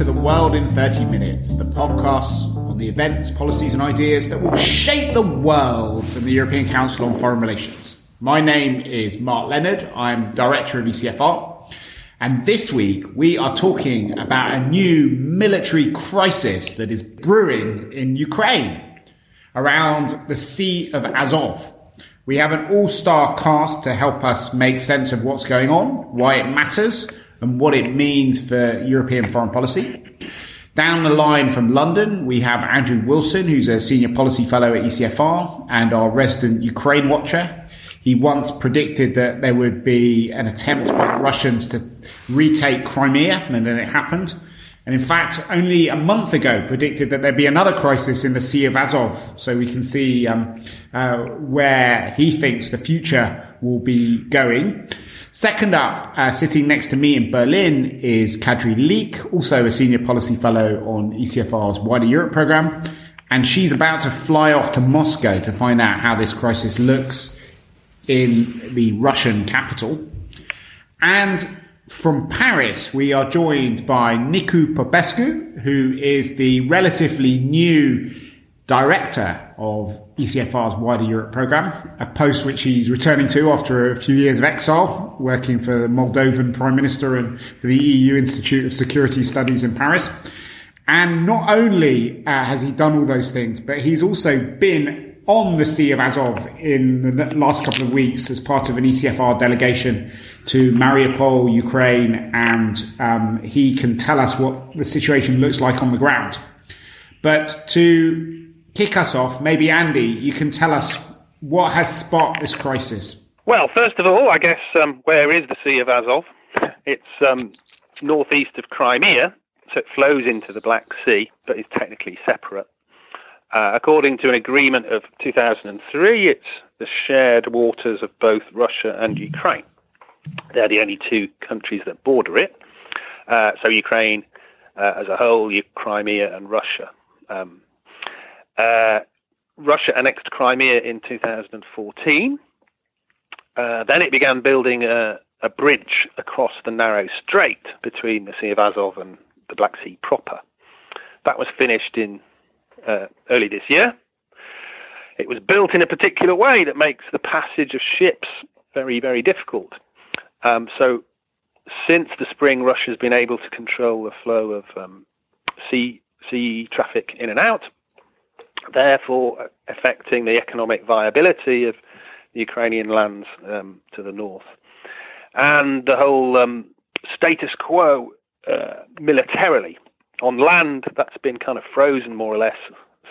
to The World in 30 Minutes, the podcast on the events, policies, and ideas that will shape the world from the European Council on Foreign Relations. My name is Mark Leonard. I'm Director of ECFR. And this week we are talking about a new military crisis that is brewing in Ukraine around the Sea of Azov. We have an all-star cast to help us make sense of what's going on, why it matters, and what it means for European foreign policy. Down the line from London, we have Andrew Wilson, who's a senior policy fellow at ECFR and our resident Ukraine watcher. He once predicted that there would be an attempt by the Russians to retake Crimea, and then it happened. And in fact, only a month ago predicted that there'd be another crisis in the Sea of Azov. So we can see um, uh, where he thinks the future will be going. Second up, uh, sitting next to me in Berlin is Kadri Liik, also a senior policy fellow on ECFR's wider Europe program. And she's about to fly off to Moscow to find out how this crisis looks in the Russian capital. And from Paris, we are joined by Nicu Popescu, who is the relatively new director of ECFR's wider Europe program, a post which he's returning to after a few years of exile, working for the Moldovan Prime Minister and for the EU Institute of Security Studies in Paris. And not only uh, has he done all those things, but he's also been on the Sea of Azov in the last couple of weeks as part of an ECFR delegation to Mariupol, Ukraine, and um, he can tell us what the situation looks like on the ground. But to kick us off, maybe Andy, you can tell us what has sparked this crisis. Well, first of all, I guess um, where is the Sea of Azov? It's um, northeast of Crimea, so it flows into the Black Sea, but is technically separate. Uh, according to an agreement of 2003, it's the shared waters of both Russia and Ukraine. They're the only two countries that border it. Uh, so Ukraine uh, as a whole, Crimea and Russia. Um, Russia annexed Crimea in 2014. Uh, then it began building a, a, bridge across the narrow strait between the Sea of Azov and the Black Sea proper. That was finished in uh, early this year. It was built in a particular way that makes the passage of ships very, very difficult. Um, so, since the spring, Russia has been able to control the flow of um, sea sea traffic in and out therefore affecting the economic viability of Ukrainian lands um, to the north. And the whole um, status quo uh, militarily on land that's been kind of frozen more or less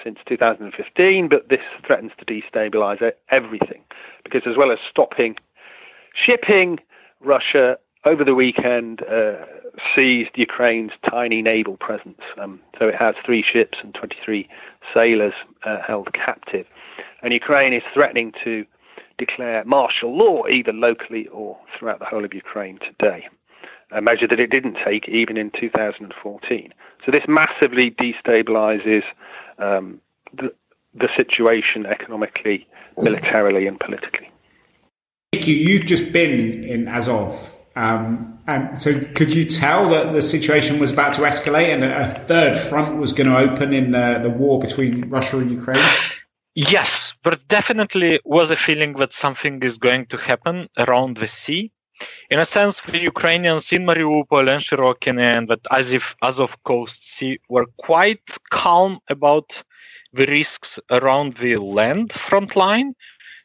since 2015, but this threatens to destabilize everything because, as well as stopping shipping, Russia over the weekend uh, seized Ukraine's tiny naval presence. Um, so it has three ships and 23 sailors uh, held captive. And Ukraine is threatening to declare martial law either locally or throughout the whole of Ukraine today, a measure that it didn't take even in 2014. So this massively destabilizes um, the, the situation economically, militarily, and politically. Nicky, you've just been in Azov um, and so, could you tell that the situation was about to escalate and a third front was going to open in the, the war between Russia and Ukraine? Yes, there definitely was a feeling that something is going to happen around the sea. In a sense, the Ukrainians in Mariupol and Shirokine and that Azov, Azov Coast Sea were quite calm about the risks around the land front line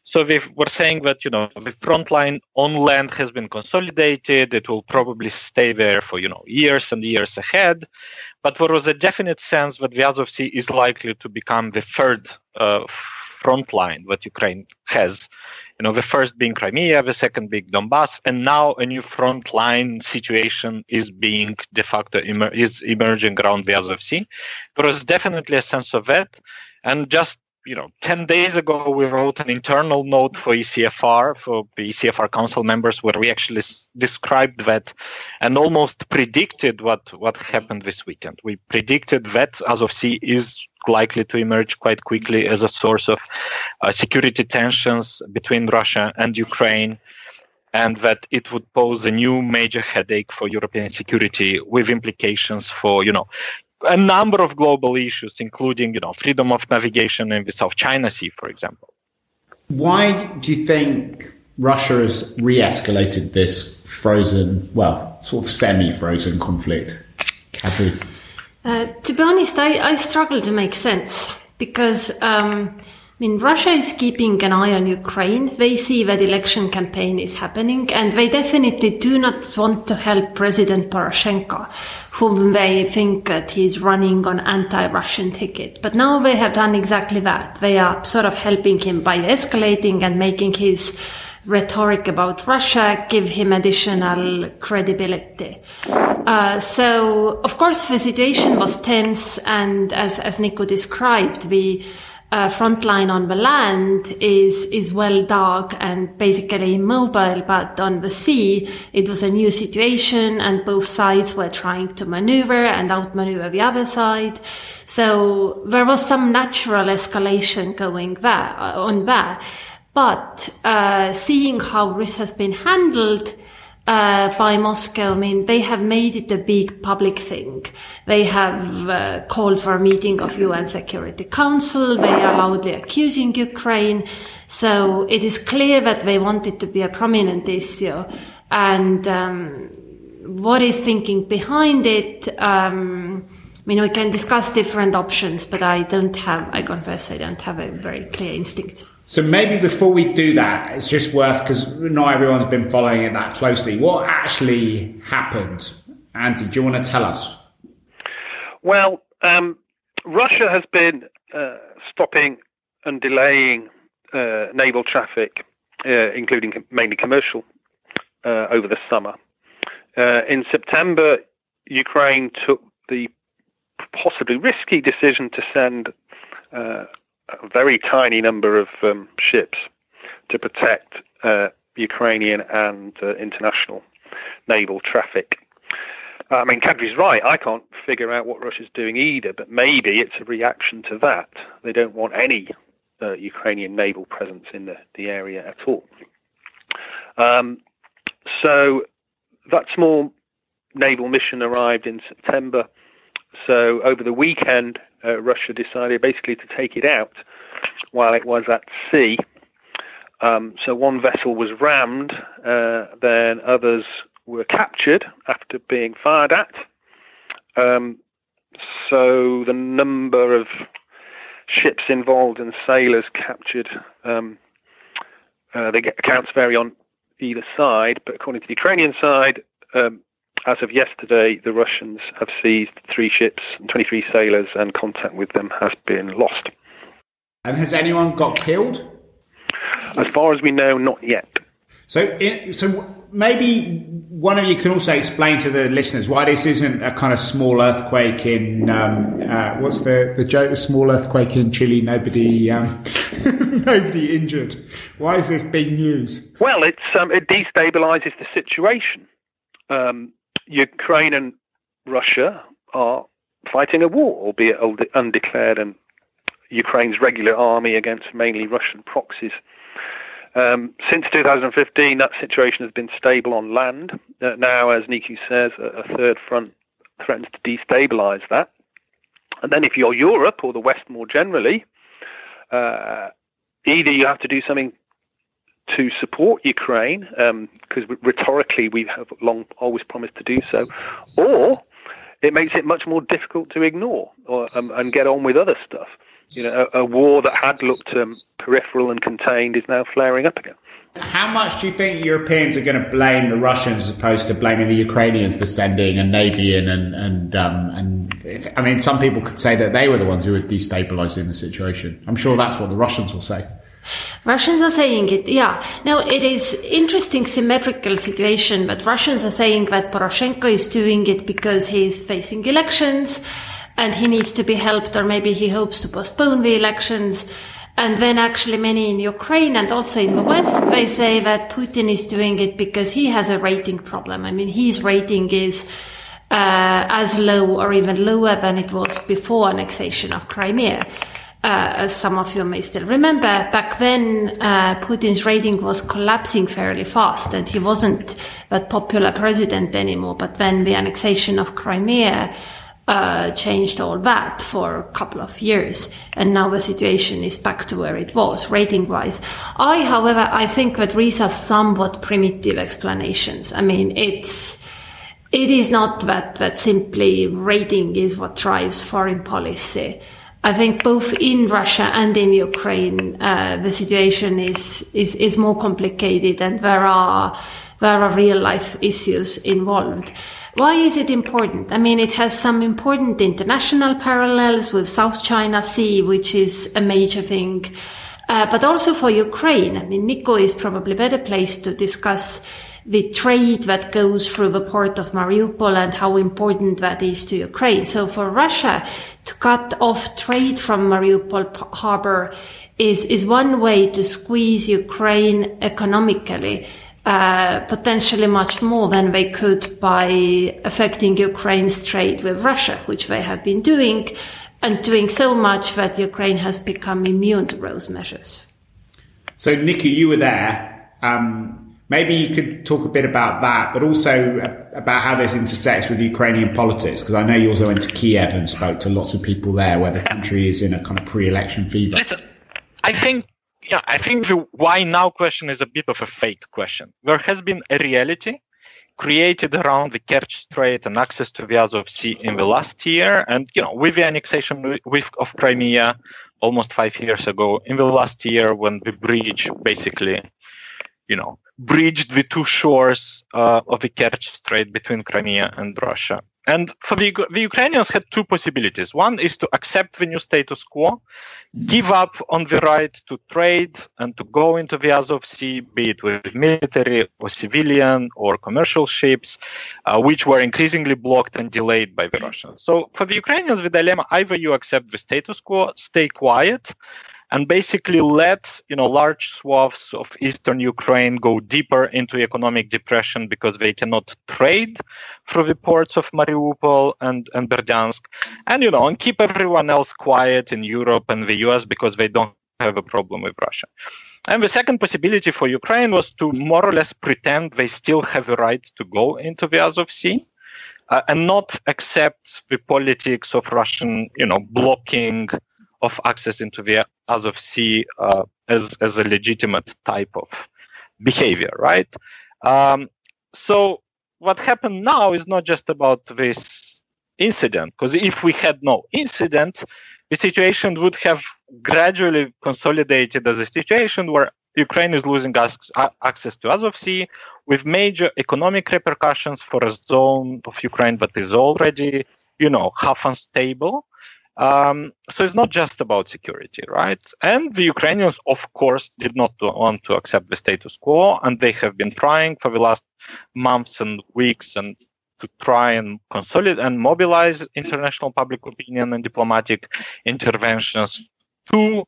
so we were saying that you know the front line on land has been consolidated. It will probably stay there for you know years and years ahead. But there was a definite sense that the Azov Sea is likely to become the third uh, front line that Ukraine has. You know, the first being Crimea, the second being Donbass, and now a new front line situation is being de facto emer- is emerging around the Azov Sea. There was definitely a sense of that, and just you know, 10 days ago, we wrote an internal note for ECFR, for the ECFR council members, where we actually s- described that and almost predicted what, what happened this weekend. We predicted that Azov Sea is likely to emerge quite quickly as a source of uh, security tensions between Russia and Ukraine. and that it would pose a new major headache for European security with implications for, you know, a number of global issues, including, you know, freedom of navigation in the South China Sea, for example. Why do you think Russia has re-escalated this frozen, well, sort of semi-frozen conflict? Kadri? Uh, to be honest, I, I struggle to make sense because um, I mean Russia is keeping an eye on Ukraine. They see that election campaign is happening, and they definitely do not want to help President Poroshenko, whom they think that he's running on anti-Russian ticket. But now they have done exactly that. They are sort of helping him by escalating and making his rhetoric about Russia give him additional credibility. Uh, so, of course, the situation was tense, and as, as Nicu described, the uh, front line on the land is is well dug and basically immobile, but on the sea it was a new situation, and both sides were trying to maneuver and outmaneuver the other side. So there was some natural escalation going there on there. But uh, seeing how this has been handled uh, by Moscow, I mean, they have made it a big public thing. They have uh, called for a meeting of UN Security Council. They are loudly accusing Ukraine. So it is clear that they want it to be a prominent issue. And um, what is thinking behind it? Um, I mean, we can discuss different options, but I don't have, I confess, I don't have a very clear instinct. So maybe before we do that, it's just worth because not everyone's been following it that closely. What actually happened, Andy? Do you want to tell us? Well, um, Russia has been uh, stopping and delaying uh, naval traffic, uh, including mainly commercial, uh, over the summer. Uh, in September, Ukraine took the possibly risky decision to send uh, a very tiny number of um, ships to protect uh, Ukrainian and uh, international naval traffic. I mean, Kadri's right. I can't figure out what Russia's doing either, but maybe it's a reaction to that. They don't want any uh, Ukrainian naval presence in the, the area at all. Um, so that small naval mission arrived in September. So over the weekend, uh, Russia decided basically to take it out while it was at sea. Um, so one vessel was rammed, uh, then others were captured after being fired at. Um, so the number of ships involved and sailors captured, um, uh, the accounts vary on either side, but according to the Ukrainian side, um, as of yesterday, the Russians have seized three ships and 23 sailors, and contact with them has been lost. And has anyone got killed? As far as we know, not yet. So, so maybe one of you can also explain to the listeners why this isn't a kind of small earthquake in um, uh, what's the the joke? A small earthquake in Chile, nobody um, nobody injured. Why is this big news? Well, it's um, it destabilizes the situation. Um, Ukraine and Russia are fighting a war, albeit undeclared, and Ukraine's regular army against mainly Russian proxies. Um, since 2015, that situation has been stable on land. Uh, now, as Nicu says, a, a, third front threatens to destabilize that. And then, if you're Europe or the West more generally, uh, either you have to do something to support Ukraine, because um, rhetorically we have long always promised to do so, or it makes it much more difficult to ignore or, um, and get on with other stuff. You know, a, a war that had looked um, peripheral and contained is now flaring up again. How much do you think Europeans are going to blame the Russians as opposed to blaming the Ukrainians for sending a navy in? And and um, and if, I mean, some people could say that they were the ones who were destabilizing the situation. I'm sure that's what the Russians will say. Russians are saying it, yeah. Now, it is interesting symmetrical situation, but Russians are saying that Poroshenko is doing it because he is facing elections and he needs to be helped, or maybe he hopes to postpone the elections. And then actually many in Ukraine and also in the West, they say that Putin is doing it because he has a rating problem. I mean, his rating is uh, as low or even lower than it was before annexation of Crimea. Uh, as some of you may still remember, back then uh, Putin's rating was collapsing fairly fast, and he wasn't that popular president anymore. But then the annexation of Crimea uh, changed all that for a couple of years, and now the situation is back to where it was rating wise. I, however, I think that these are somewhat primitive explanations. I mean, it's it is not that that simply rating is what drives foreign policy. I think both in Russia and in Ukraine, uh, the situation is, is is more complicated, and there are there are real life issues involved. Why is it important? I mean, it has some important international parallels with South China Sea, which is a major thing, uh, but also for Ukraine. I mean, Nicu is probably better place to discuss the trade that goes through the port of Mariupol and how important that is to Ukraine. So for Russia to cut off trade from Mariupol harbor is, is one way to squeeze Ukraine economically uh, potentially much more than they could by affecting Ukraine's trade with Russia, which they have been doing, and doing so much that Ukraine has become immune to those measures. So, Nikki, you were there. Um, maybe you could talk a bit about that, but also about how this intersects with Ukrainian politics, because I know you also went to Kiev and spoke to lots of people there where the country is in a kind of pre election fever. Listen, I think yeah, I think the why now question is a bit of a fake question. There has been a reality created around the Kerch Strait and access to the Azov Sea in the last year, and you know, with the annexation with, of Crimea almost five years ago, in the last year when the bridge basically, you know, bridged the two shores uh, of the Kerch Strait between Crimea and Russia. And for the, the Ukrainians had two possibilities. One is to accept the new status quo, give up on the right to trade and to go into the Azov Sea, be it with military or civilian or commercial ships, uh, which were increasingly blocked and delayed by the Russians. So for the Ukrainians, the dilemma either you accept the status quo, stay quiet, and basically let you know large swaths of eastern Ukraine go deeper into economic depression because they cannot trade through the ports of Mariupol and, and Berdyansk, and you know and keep everyone else quiet in Europe and the US because they don't have a problem with Russia. And the second possibility for Ukraine was to more or less pretend they still have a right to go into the Azov Sea. Uh, and not accept the politics of Russian, you know, blocking of access into the Azov Sea uh, as, as a legitimate type of behavior, right? Um, so what happened now is not just about this incident, because if we had no incident, the situation would have gradually consolidated as a situation where Ukraine is losing access to Azov Sea with major economic repercussions for a zone of Ukraine that is already, you know, half unstable. Um, so it's not just about security, right? And the Ukrainians, of course, did not want to accept the status quo, and they have been trying for the last months and weeks and to try and consolidate and mobilize international public opinion and diplomatic interventions to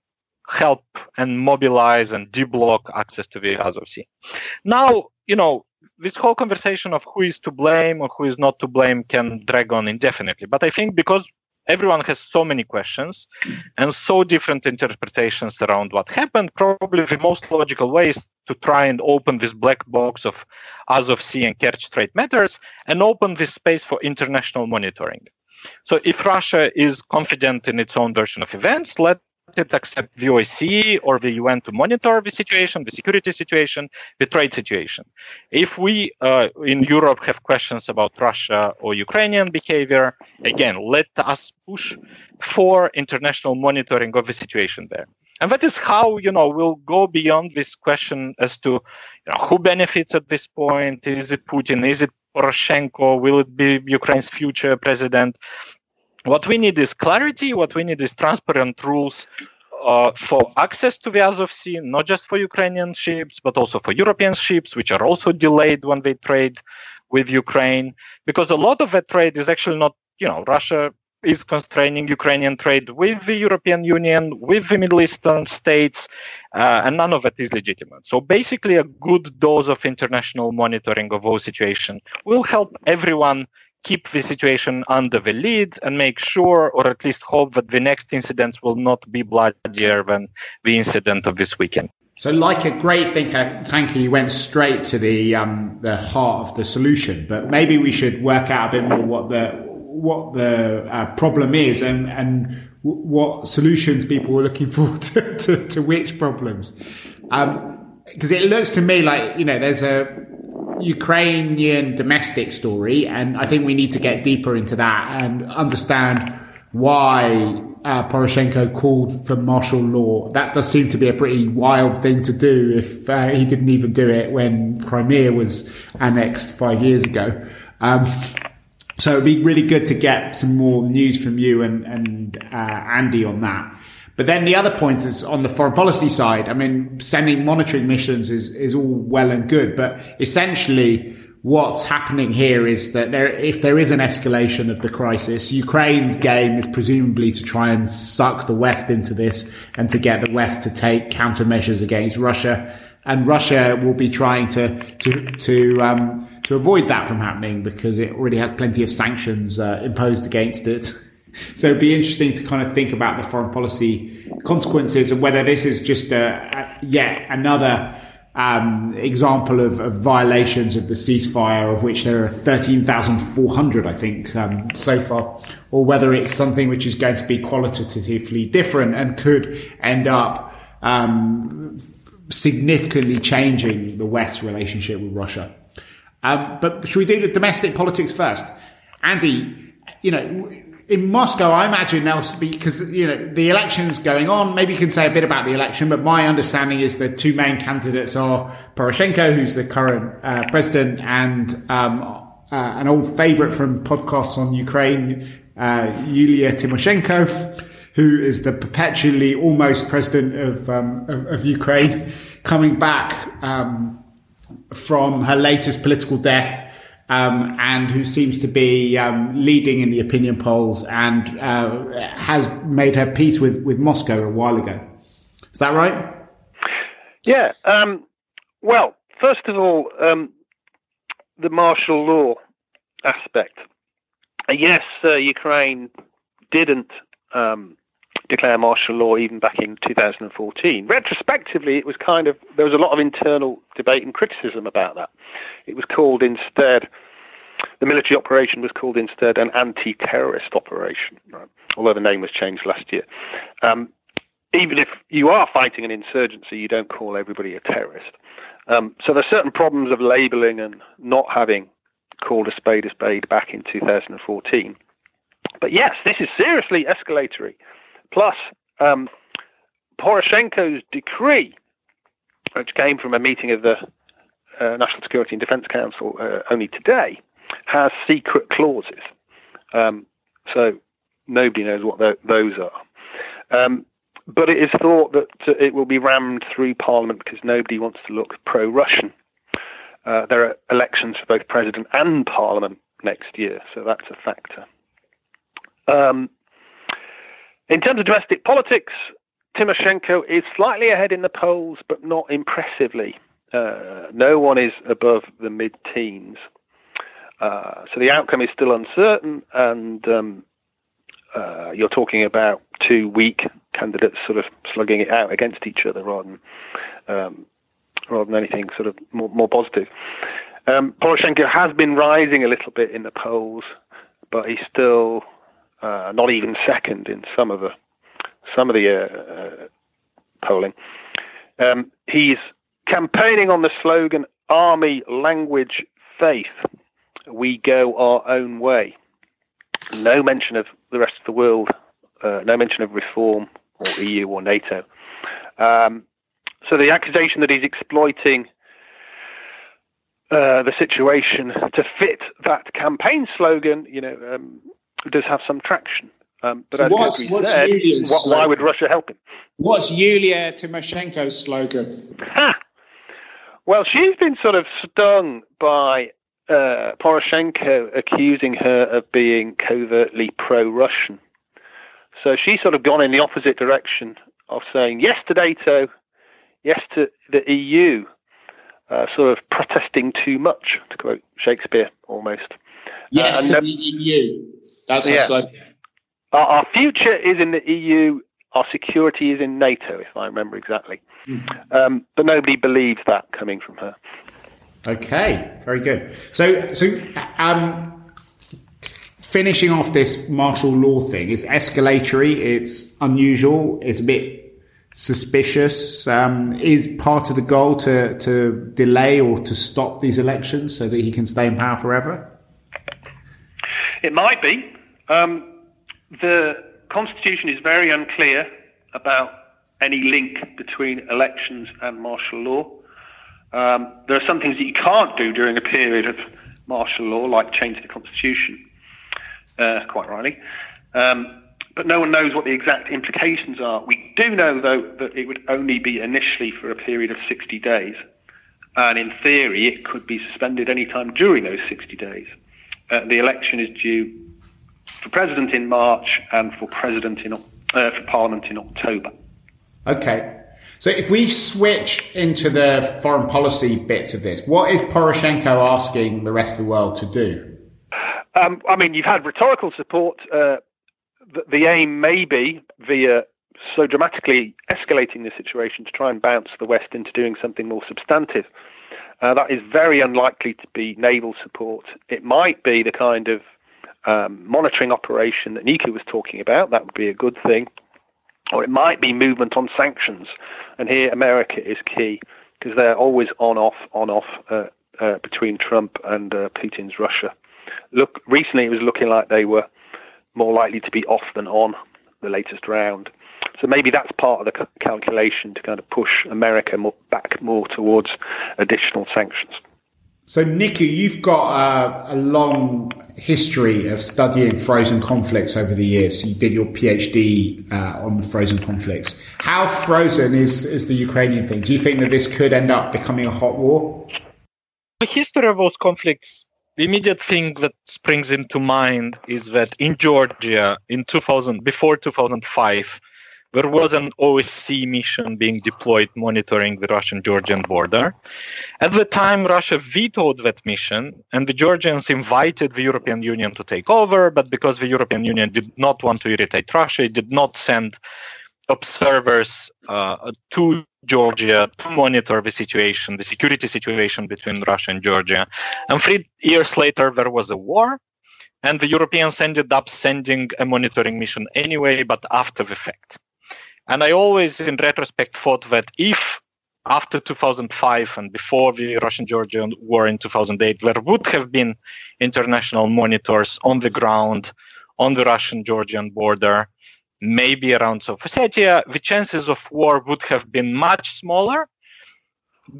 help and mobilize and deblock access to the Azov Sea. Now, you know, this whole conversation of who is to blame or who is not to blame can drag on indefinitely. But I think because everyone has so many questions and so different interpretations around what happened. Probably the most logical way is to try and open this black box of Azov Sea and Kerch Strait matters and open this space for international monitoring. So if Russia is confident in its own version of events, let the OSCE or the UN to monitor the situation, the security situation, the trade situation. If we uh, in Europe have questions about Russia or Ukrainian behavior, again, let us push for international monitoring of the situation there. And that is how, you know, we'll go beyond this question as to you know, who benefits at this point. Is it Putin? Is it Poroshenko? Will it be Ukraine's future president? What we need is clarity. What we need is transparent rules uh, for access to the Azov Sea, not just for Ukrainian ships, but also for European ships, which are also delayed when they trade with Ukraine, because a lot of that trade is actually not, you know, Russia is constraining Ukrainian trade with the European Union, with the Middle Eastern states, uh, and none of it is legitimate. So basically, a good dose of international monitoring of all situation will help everyone keep the situation under the lid and make sure, or at least hope, that the next incidents will not be bloodier than the incident of this weekend. So, like a great thinker, Tanker, you went straight to the um, the heart of the solution. But maybe we should work out a bit more what the what the uh, problem is and and what solutions people were looking for to, to, to which problems. Because um, it looks to me like you know there's a Ukrainian domestic story, and I think we need to get deeper into that and understand why uh, Poroshenko called for martial law. That does seem to be a pretty wild thing to do if uh, he didn't even do it when Crimea was annexed five years ago. Um, so it'd be really good to get some more news from you and, and uh, Andy on that. But then the other point is on the foreign policy side. I mean, sending monitoring missions is, is all well and good, but essentially what's happening here is that there, if there is an escalation of the crisis, Ukraine's game is presumably to try and suck the West into this and to get the West to take countermeasures against Russia. And Russia will be trying to, to, to, um, to avoid that from happening because it already has plenty of sanctions uh, imposed against it. So it'd be interesting to kind of think about the foreign policy consequences and whether this is just a, a yet another um, example of, of, violations of the ceasefire, of which there are 13,400, I think, um, so far, or whether it's something which is going to be qualitatively different and could end up um, significantly changing the West's relationship with Russia. Um, but should we do the domestic politics first? Andy, you know, in Moscow, I imagine they'll speak because you know the election's going on. Maybe you can say a bit about the election, but my understanding is the two main candidates are Poroshenko, who's the current uh, president, and um, uh, an old favourite from podcasts on Ukraine, uh, Yulia Tymoshenko, who is the perpetually almost president of um, of, of, Ukraine, coming back um, from her latest political death um, and who seems to be um, leading in the opinion polls and uh, has made her peace with, with Moscow a while ago. Is that right? Yeah. Um, well, first of all, um, the martial law aspect. Yes, uh, Ukraine didn't um, declare martial law even back in 2014. Retrospectively, it was kind of there was a lot of internal debate and criticism about that. It was called instead the military operation was called instead an anti-terrorist operation, right? although the name was changed last year. Um, even if you are fighting an insurgency, you don't call everybody a terrorist. Um, so there's certain problems of labelling and not having called a spade a spade back in 2014. But yes, this is seriously escalatory. Plus, um, Poroshenko's decree, which came from a meeting of the uh, National Security and Defence Council uh, only today, has secret clauses. Um, so nobody knows what those are. Um, but it is thought that it will be rammed through Parliament because nobody wants to look pro Russian. Uh, there are elections for both President and Parliament next year, so that's a factor. Um, in terms of domestic politics, Tymoshenko is slightly ahead in the polls, but not impressively. Uh, no one is above the mid teens. Uh, so the outcome is still uncertain, and um, uh, you're talking about two weak candidates sort of slugging it out against each other rather than um, rather than anything sort of more, more positive. Um, Poroshenko has been rising a little bit in the polls, but he's still uh, not even second in some of the some of the uh, uh, polling. Um, he's campaigning on the slogan "Army, Language, Faith." We go our own way. No mention of the rest of the world. Uh, no mention of reform or EU or NATO. Um, so the accusation that he's exploiting uh, the situation to fit that campaign slogan, you know, um, does have some traction. Um, but so what's, what's said, what, why would Russia help him? What's Yulia Tymoshenko's slogan? Ha! Well, she's been sort of stung by uh, Poroshenko accusing her of being covertly pro-Russian. So she's sort of gone in the opposite direction of saying yes to NATO, yes to the EU, uh, sort of protesting too much, to quote Shakespeare almost. Yes, uh, to the EU. That's yeah. our slogan. Our, our, future is in the EU. Our security is in NATO, if I remember exactly. Mm. Um, but nobody believes that coming from her. Okay, very good. So, so um, finishing off this martial law thing, it's escalatory, it's unusual, it's a bit suspicious. Um, is part of the goal to, to delay or to stop these elections so that he can stay in power forever? It might be. Um, the Constitution is very unclear about any link between elections and martial law. Um, there are some things that you can't do during a period of martial law, like change the Constitution uh, quite rightly. Um, but no one knows what the exact implications are. We do know, though, that it would only be initially for a period of 60 days. And in theory, it could be suspended any time during those 60 days. Uh, the election is due for president in March and for president in uh, for parliament in October. Okay. So if we switch into the foreign policy bits of this, what is Poroshenko asking the rest of the world to do? Um, I mean, you've had rhetorical support. Uh, the, the, aim may be via so dramatically escalating the situation to try and bounce the West into doing something more substantive. Uh, that is very unlikely to be naval support. It might be the kind of um, monitoring operation that Nicu was talking about. That would be a good thing. Or it might be movement on sanctions. And here America is key because they're always on off, on off uh, uh, between Trump and uh, Putin's Russia look recently it was looking like they were more likely to be off than on the latest round. So maybe that's part of the calculation to kind of push America more, back more towards additional sanctions. So, Nikki, you've got a, a, long history of studying frozen conflicts over the years. You did your PhD uh, on frozen conflicts. How frozen is, is the Ukrainian thing? Do you think that this could end up becoming a hot war? The history of those conflicts the immediate thing that springs into mind is that in Georgia in 2000 before 2005 there was an OSCE mission being deployed monitoring the Russian Georgian border. At the time, Russia vetoed that mission, and the Georgians invited the European Union to take over. But because the European Union did not want to irritate Russia, it did not send observers uh, to Georgia to monitor the situation, the security situation between Russia and Georgia. And three years later, there was a war, and the Europeans ended up sending a monitoring mission anyway, but after the fact. And I always, in retrospect, thought that if after 2005 and before the Russian Georgian war in 2008, there would have been international monitors on the ground on the Russian Georgian border, maybe around South the chances of war would have been much smaller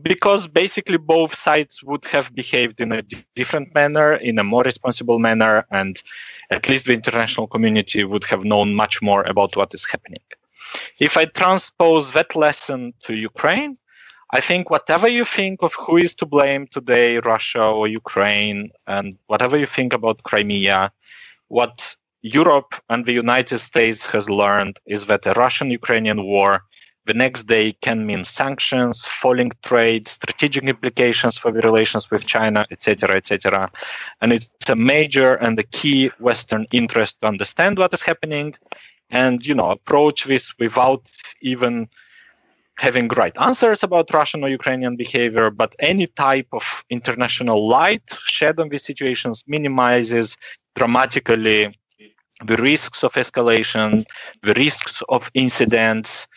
because basically both sides would have behaved in a different manner, in a more responsible manner, and at least the international community would have known much more about what is happening. If I transpose that lesson to Ukraine, I think whatever you think of who is to blame today, Russia or Ukraine, and whatever you think about Crimea, what Europe and the United States has learned is that a Russian-Ukrainian war the next day can mean sanctions, falling trade, strategic implications for the relations with China, etc., etc. And it's a major and a key Western interest to understand what is happening and, you know, approach this without even having right answers about Russian or Ukrainian behavior, but any type of international light shed on these situations minimizes dramatically the risks of escalation, the risks of incidents,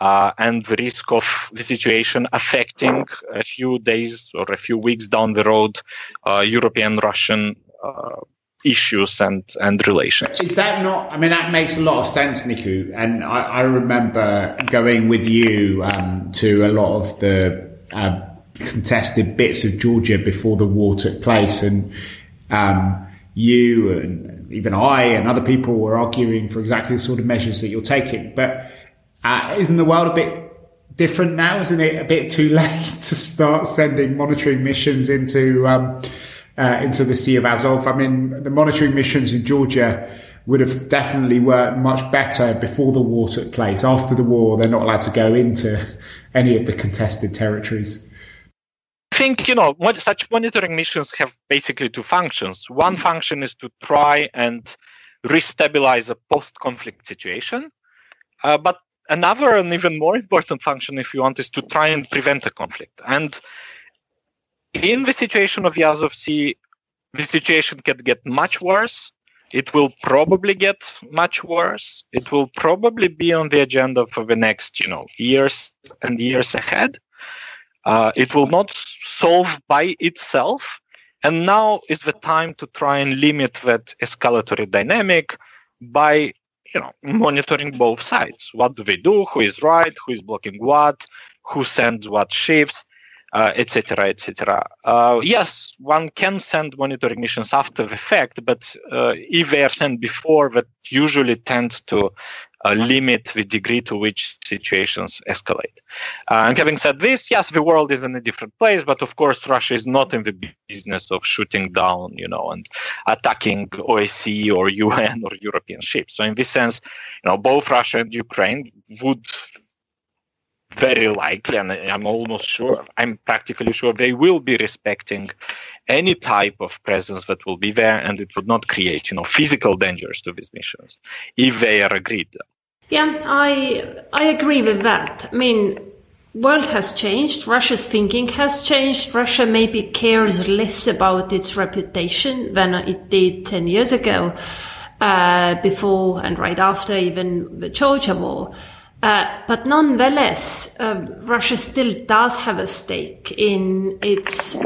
uh, and the risk of the situation affecting a few days or a few weeks down the road uh, European Russian uh, issues and, and relations. Is that not? I mean, that makes a lot of sense, Nicu. And I, I remember going with you um, to a lot of the uh, contested bits of Georgia before the war took place, and um, you and even I and other people were arguing for exactly the sort of measures that you're taking. But uh, isn't the world a bit different now? Isn't it a bit too late to start sending monitoring missions into um, uh, into the Sea of Azov? I mean, the monitoring missions in Georgia would have definitely worked much better before the war took place. After the war, they're not allowed to go into any of the contested territories. I think you know such monitoring missions have basically two functions. One function is to try and restabilize a post-conflict situation, uh, but another and even more important function, if you want, is to try and prevent a conflict. And in the situation of the Azov Sea, the situation can get much worse. It will probably get much worse. It will probably be on the agenda for the next, you know, years and years ahead. Uh, it will not solve by itself. And now is the time to try and limit that escalatory dynamic by you know monitoring both sides. What do they do? Who is right? Who is blocking what? Who sends what ships? Etc., uh, etc. Et uh, yes, one can send monitoring missions after the fact, but uh, if they are sent before, that usually tends to limit the degree to which situations escalate. Uh, and having said this, yes, the world is in a different place, but of course, Russia is not in the business of shooting down, you know, and attacking OSCE or UN or European ships. So in this sense, you know, both Russia and Ukraine would very likely, and I'm almost sure, I'm practically sure they will be respecting any type of presence that will be there, and it would not create, you know, physical dangers to these missions if they are agreed. Yeah, I I agree with that. I mean, world has changed. Russia's thinking has changed. Russia maybe cares less about its reputation than it did ten years ago, uh, before and right after even the Georgia war. Uh, but nonetheless, uh, Russia still does have a stake in its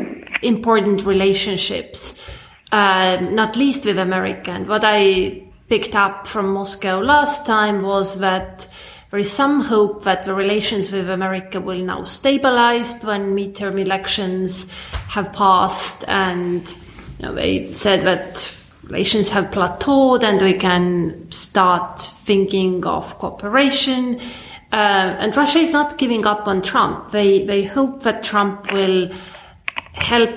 important relationships, uh, not least with America. And what I picked up from Moscow last time was that there is some hope that the relations with America will now stabilize when midterm elections have passed. And you know, they said that relations have plateaued and we can start thinking of cooperation. Uh, and Russia is not giving up on Trump. They they hope that Trump will help,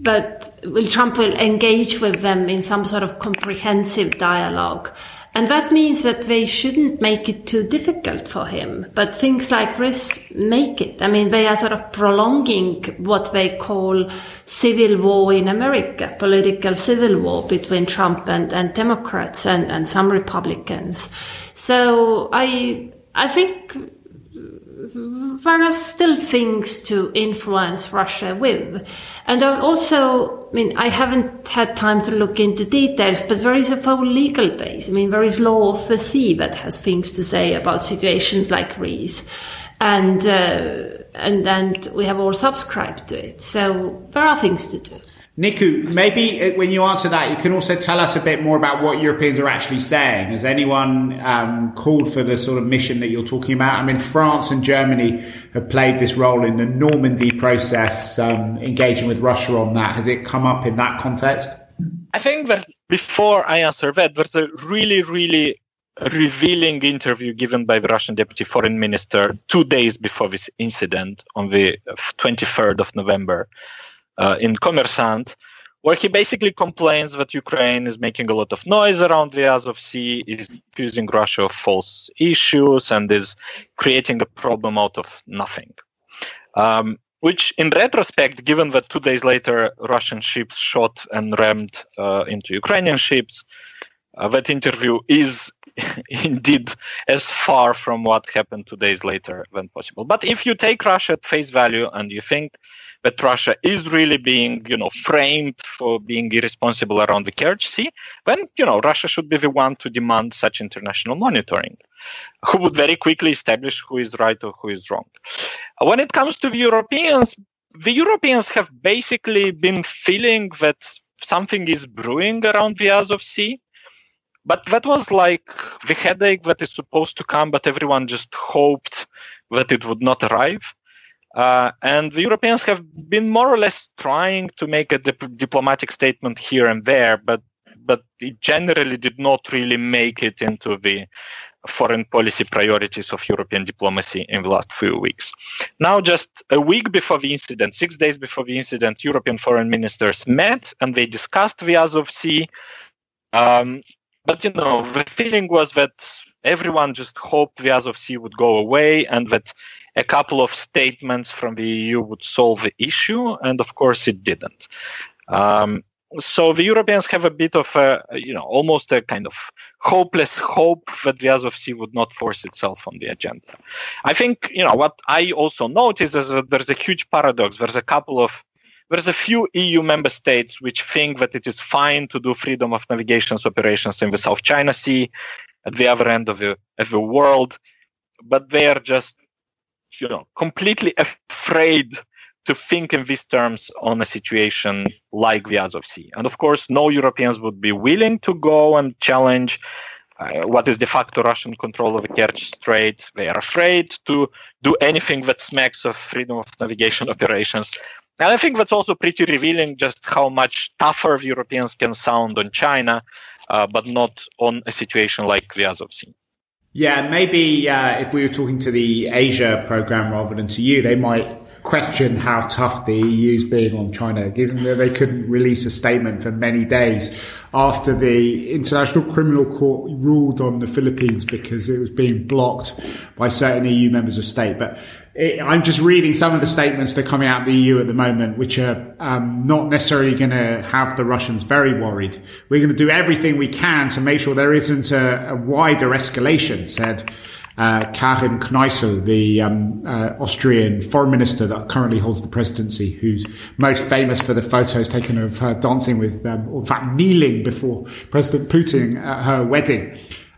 that will Trump will engage with them in some sort of comprehensive dialogue. And that means that they shouldn't make it too difficult for him. But things like this make it. I mean, they are sort of prolonging what they call civil war in America, political civil war between Trump and, and Democrats and, and some Republicans. So I, I think there are still things to influence Russia with. And also, I mean, I haven't had time to look into details, but there is a full legal base. I mean, there is law of the sea that has things to say about situations like Greece. And, uh, and, and we have all subscribed to it. So there are things to do. Nicu, maybe uh, when you answer that, you can also tell us a bit more about what Europeans are actually saying. Has anyone um, called for the sort of mission that you're talking about? I mean, France and Germany have played this role in the Normandy process, um, engaging with Russia on that. Has it come up in that context? I think that before I answer that, there's a really, really revealing interview given by the Russian deputy foreign minister two days before this incident on the 23rd of November uh, in Kommersant, where he basically complains that Ukraine is making a lot of noise around the Azov Sea, is accusing Russia of false issues, and is creating a problem out of nothing. Um, which, in retrospect, given that two days later Russian ships shot and rammed uh, into Ukrainian ships, uh, that interview is indeed as far from what happened two days later than possible. But if you take Russia at face value and you think that Russia is really being, you know, framed for being irresponsible around the Kerch Sea, then, you know, Russia should be the one to demand such international monitoring, who would very quickly establish who is right or who is wrong. When it comes to the Europeans, the Europeans have basically been feeling that something is brewing around the Azov Sea. But that was like the headache that is supposed to come, but everyone just hoped that it would not arrive. Uh, and the Europeans have been more or less trying to make a dip- diplomatic statement here and there, but but it generally did not really make it into the foreign policy priorities of European diplomacy in the last few weeks. Now, just a week before the incident, six days before the incident, European foreign ministers met and they discussed the Azov Sea. Um, but you know, the feeling was that everyone just hoped the Azov Sea would go away and that a couple of statements from the EU would solve the issue, and of course it didn't. Um, so the Europeans have a bit of a, you know, almost a kind of hopeless hope that the Azov Sea would not force itself on the agenda. I think, you know, what I also notice is that there's a huge paradox. There's a couple of, there's a few EU member states which think that it is fine to do freedom of navigation operations in the South China Sea at the other end of the, of the world, but they are just, you know, completely afraid to think in these terms on a situation like the Azov Sea. And of course, no Europeans would be willing to go and challenge uh, what is de facto Russian control of the Kerch Strait. They are afraid to do anything that smacks of freedom of navigation operations. And I think that's also pretty revealing just how much tougher Europeans can sound on China, uh, but not on a situation like the Azov Sea. Yeah, maybe uh, if we were talking to the Asia program rather than to you, they might question how tough the EU's being on China, given that they couldn't release a statement for many days after the International Criminal Court ruled on the Philippines because it was being blocked by certain EU members of state. But it, I'm just reading some of the statements that are coming out of the EU at the moment, which are um, not necessarily going to have the Russians very worried. We're going to do everything we can to make sure there isn't a, a wider escalation, said uh, Karin Kneißl, the um, uh, Austrian foreign minister that currently holds the presidency, who's most famous for the photos taken of her dancing with, um, or in fact, kneeling before President Putin at her wedding.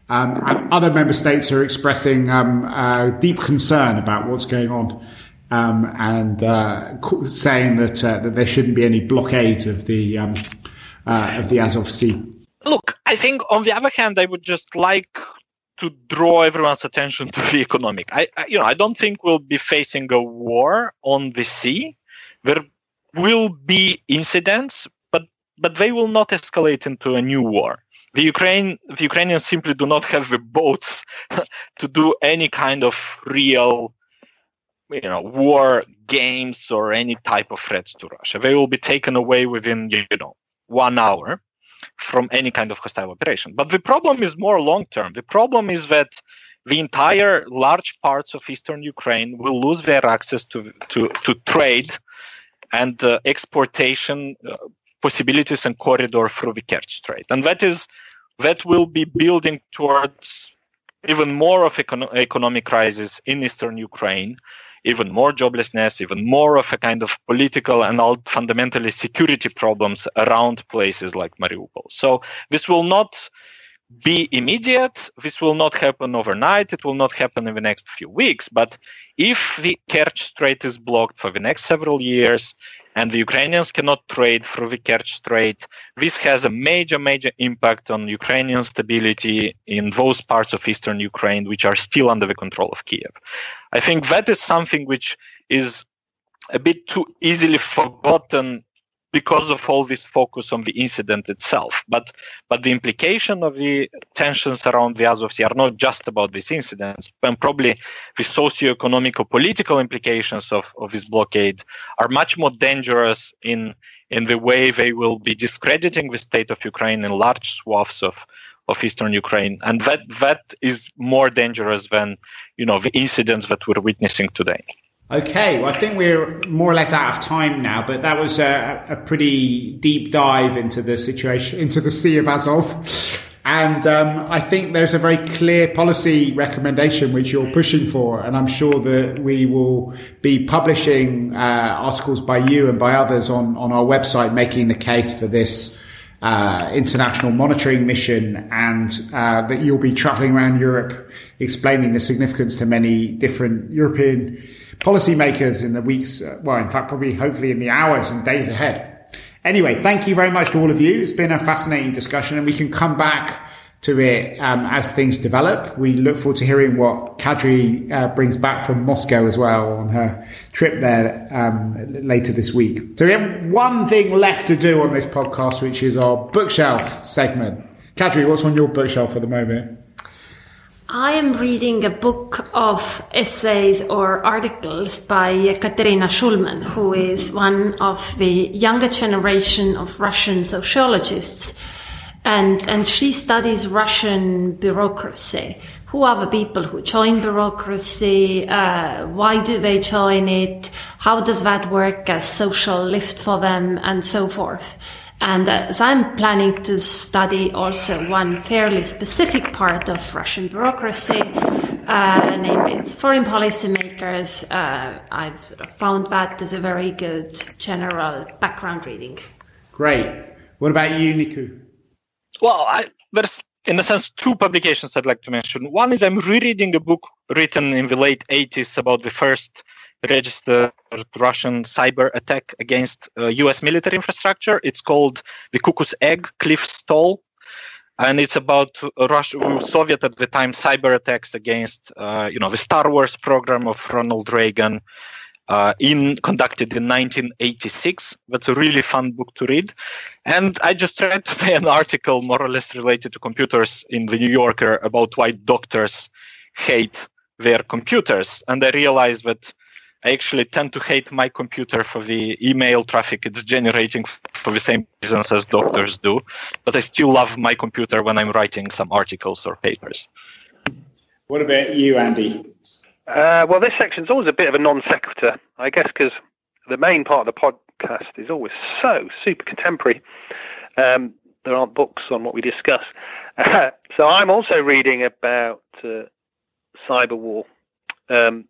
Um, and other member states are expressing um, uh, deep concern about what's going on. Um, and uh, saying that uh, that there shouldn't be any blockades of the um, uh, of the Azov Sea. Look, I think on the other hand, I would just like to draw everyone's attention to the economic. I, I, you know, I don't think we'll be facing a war on the sea. There will be incidents, but but they will not escalate into a new war. The Ukraine, the Ukrainians simply do not have the boats to do any kind of real, you know, war games or any type of threats to Russia. They will be taken away within, you know, one hour from any kind of hostile operation. But the problem is more long term. The problem is that the entire large parts of eastern Ukraine will lose their access to to, to trade and uh, exportation uh, possibilities and corridor through the Kerch Strait, and that is that will be building towards even more of econ- economic crisis in eastern Ukraine even more joblessness, even more of a kind of political and fundamentally security problems around places like Mariupol. So this will not be immediate. This will not happen overnight. It will not happen in the next few weeks. But if the Kerch Strait is blocked for the next several years, and the Ukrainians cannot trade through the Kerch Strait. This has a major, major impact on Ukrainian stability in those parts of eastern Ukraine which are still under the control of Kiev. I think that is something which is a bit too easily forgotten because of all this focus on the incident itself. But but the implication of the tensions around the Azov Sea are not just about these incidents, and probably the socio-economic or political implications of, of this blockade are much more dangerous in in the way they will be discrediting the state of Ukraine in large swaths of of eastern Ukraine, and that that is more dangerous than you know the incidents that we're witnessing today. Okay, well, I think we're more or less out of time now, but that was a, a pretty deep dive into the situation, into the Sea of Azov. And um, I think there's a very clear policy recommendation which you're pushing for. And I'm sure that we will be publishing uh, articles by you and by others on, on our website making the case for this uh, international monitoring mission and uh, that you'll be traveling around Europe explaining the significance to many different European policymakers in the weeks, uh, well, in fact, probably hopefully in the hours and days ahead. Anyway, thank you very much to all of you. It's been a fascinating discussion and we can come back to it um, as things develop. We look forward to hearing what Kadri uh, brings back from Moscow as well on her trip there um, later this week. So we have one thing left to do on this podcast, which is our bookshelf segment. Kadri, what's on your bookshelf at the moment? I am reading a book of essays or articles by Katerina Schulman, who is one of the younger generation of Russian sociologists. And and she studies Russian bureaucracy. Who are the people who join bureaucracy? Uh, why do they join it? How does that work as social lift for them, and so forth. And as I'm planning to study also one fairly specific part of Russian bureaucracy, uh, namely its foreign policy makers, uh, I've found that as a very good general background reading. Great. What about you, Nicu? Well, I, there's in a sense two publications I'd like to mention. One is I'm rereading a book written in the late 80s about the first registered Russian cyber attack against uh, US military infrastructure. It's called the Cuckoo's Egg Cliff Stoll. And it's about Russia, Soviet at the time, cyber attacks against, uh, you know, the Star Wars program of Ronald Reagan, uh, in conducted in 1986. That's a really fun book to read. And I just read today an article more or less related to computers in the New Yorker about why doctors hate their computers. And I realized that I actually tend to hate my computer for the email traffic it's generating for the same reasons as doctors do. But I still love my computer when I'm writing some articles or papers. What about you, Andy? Uh, well, this section's always a bit of a non sequitur, I guess, because the main part of the podcast is always so super contemporary. Um, there aren't books on what we discuss. Uh, so I'm also reading about uh, cyber war. Um,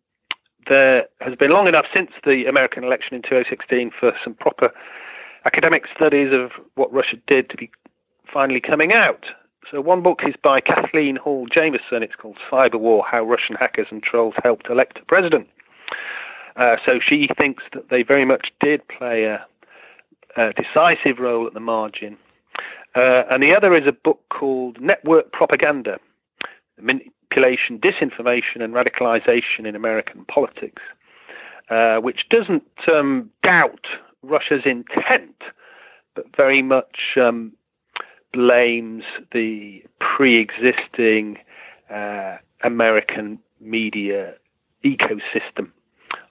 there has been long enough since the American election in 2016 for some proper academic studies of what Russia did to be finally coming out. So one book is by Kathleen Hall Jamieson. It's called Cyber War: How Russian Hackers and Trolls Helped Elect a President. Uh, so she thinks that they very much did play a, a decisive role at the margin. Uh, and the other is a book called Network Propaganda manipulation, disinformation, and radicalization in American politics, uh, which doesn't um, doubt Russia's intent, but very much um, blames the pre existing uh, American media ecosystem,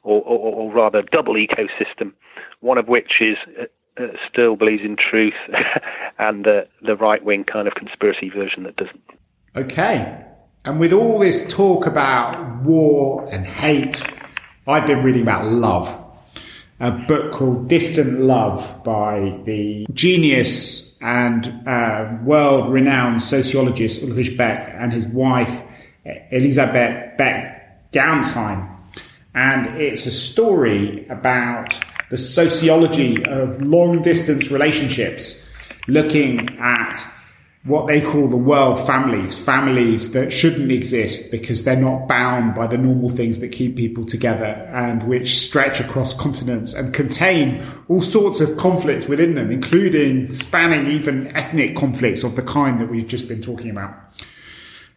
or, or, or, rather, double ecosystem, one of which is. Uh, uh still believes in truth, and the the right wing kind of conspiracy version that doesn't. Okay, and with all this talk about war and hate, I've been reading about love. A book called Distant Love by the genius and uh, world renowned sociologist Ulrich Beck and his wife Elisabeth Beck Gernsheim. And it's a story about the sociology of long distance relationships, looking at what they call the world families, families that shouldn't exist because they're not bound by the normal things that keep people together and which stretch across continents and contain all sorts of conflicts within them, including spanning even ethnic conflicts of the kind that we've just been talking about.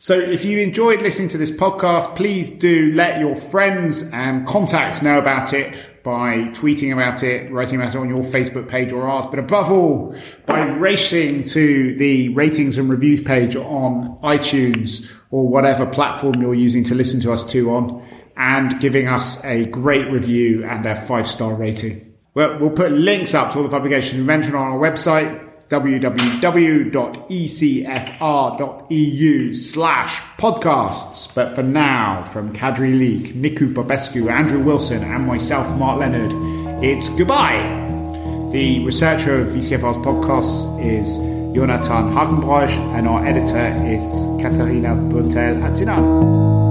So if you enjoyed listening to this podcast, please do let your friends and contacts know about it by tweeting about it, writing about it on your Facebook page or ours, but above all, by racing to the ratings and reviews page on iTunes or whatever platform you're using to listen to us to on and giving us a great review and a five star rating. Well, we'll put links up to all the publications we mentioned on our website www.ecfr.eu slash podcasts. But for now, from Kadri Liik, Nicu Popescu, Andrew Wilson, and myself, Mark Leonard, it's goodbye. The researcher of ECFR's podcasts is Jonathan Hakenbroich, and our editor is Katarina Botel Atzina.